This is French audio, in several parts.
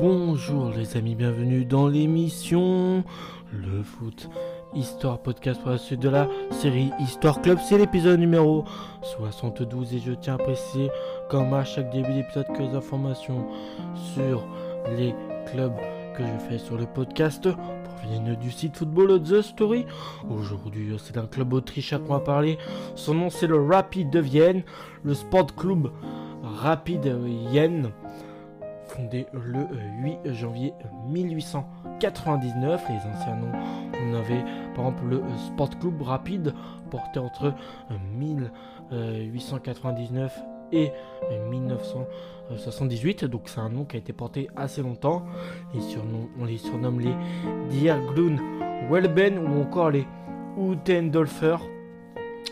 Bonjour les amis, bienvenue dans l'émission Le Foot Histoire Podcast pour la suite de la série Histoire Club. C'est l'épisode numéro 72 et je tiens à préciser, comme à chaque début d'épisode, que les informations sur les clubs que je fais sur le podcast proviennent du site football The Story. Aujourd'hui, c'est un club autrichien qu'on va parler. Son nom, c'est le Rapid de Vienne, le Sport Club Rapid Vienne fondé le 8 janvier 1899. Les anciens noms, on avait par exemple le Sport Club Rapide, porté entre 1899 et 1978. Donc c'est un nom qui a été porté assez longtemps. Les surnoms, on les surnomme les Dierglun Welben ou encore les Utendolfer.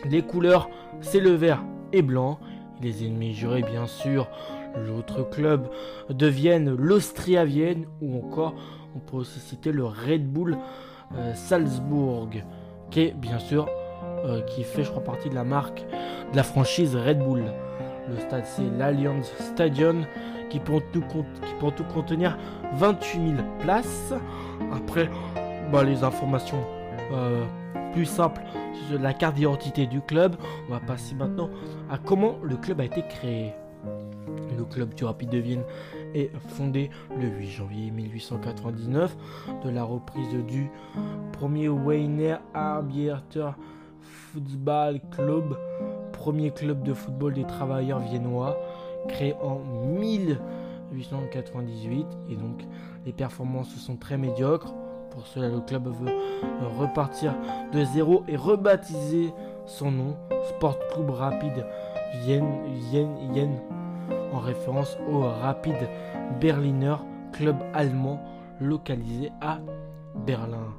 Les couleurs, c'est le vert et blanc. Les ennemis jurés, bien sûr, l'autre club de Vienne, l'Austria Vienne, ou encore on peut aussi citer le Red Bull euh, Salzbourg, qui est bien sûr euh, qui fait je crois partie de la marque de la franchise Red Bull. Le stade c'est l'Allianz Stadion qui peut, tout, contenir 28 000 places. Après bah, les informations euh, plus simples sur la carte d'identité du club, on va passer maintenant à comment le club a été créé. Le club du Rapide de Vienne est fondé le 8 janvier 1899 de la reprise du premier Weiner Arbeiter Football Club, premier club de football des travailleurs viennois, créé en 1898 et donc les performances sont très médiocres. Pour cela, le club veut repartir de zéro et rebaptiser son nom Sport Club Rapide Vienne, Vienne, Vienne en référence au Rapid Berliner, club allemand localisé à Berlin.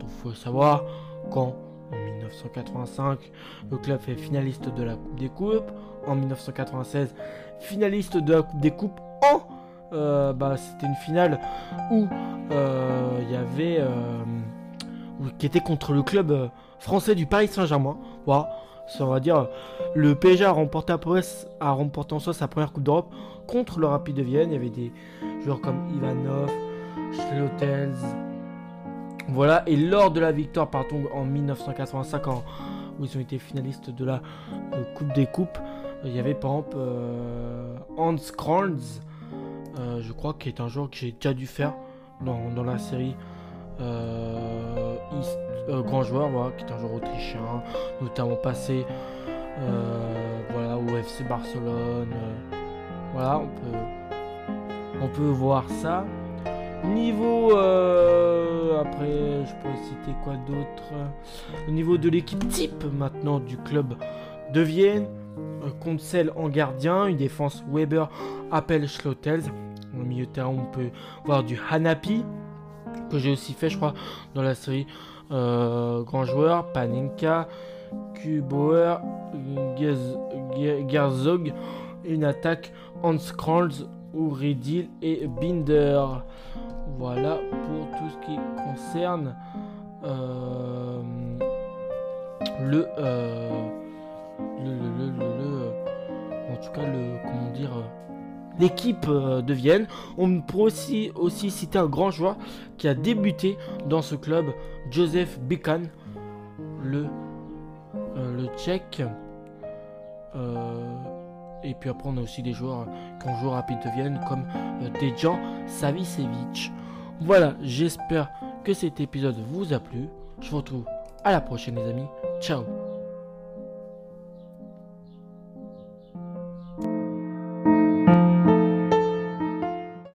Il faut savoir qu'en 1985, le club fait finaliste de la Coupe des Coupes. En 1996, finaliste de la Coupe des Coupes. En euh, bah, c'était une finale où euh, il y avait euh, qui était contre le club français du Paris Saint-Germain. Voilà on va dire, le PSG a remporté, a remporté en soi sa première Coupe d'Europe contre le Rapide de Vienne. Il y avait des joueurs comme Ivanov, Schlotels. Voilà, et lors de la victoire, partons en 1985, où ils ont été finalistes de la euh, Coupe des Coupes, il y avait par exemple euh, Hans Kranz, euh, je crois, qui est un joueur que j'ai déjà dû faire dans la série euh, euh, grand joueur, qui est un joueur autrichien, notamment passé euh, voilà, au FC Barcelone. voilà, on peut, on peut voir ça. Niveau après, je pourrais citer quoi d'autre? Au niveau de l'équipe type maintenant du club de Vienne, celle en gardien, une défense Weber, Appel Schlottels. Au milieu de terrain, on peut voir du Hanapi, que j'ai aussi fait, je crois, dans la série euh, Grand Joueur, Paninka, Kubauer, Gerzog, une attaque Hans Kranz, Ouridil et Binder. Voilà pour tout ce qui concerne euh, euh, le, le, le, le, en tout cas le comment dire euh, de Vienne. On pourrait aussi, aussi citer un grand joueur qui a débuté dans ce club, Joseph Bican, le, euh, le tchèque. Euh, et puis après, on a aussi des joueurs qui ont joué rapide de Vienne, comme Dejan Savicevic. Voilà, j'espère que cet épisode vous a plu. Je vous retrouve à la prochaine, les amis. Ciao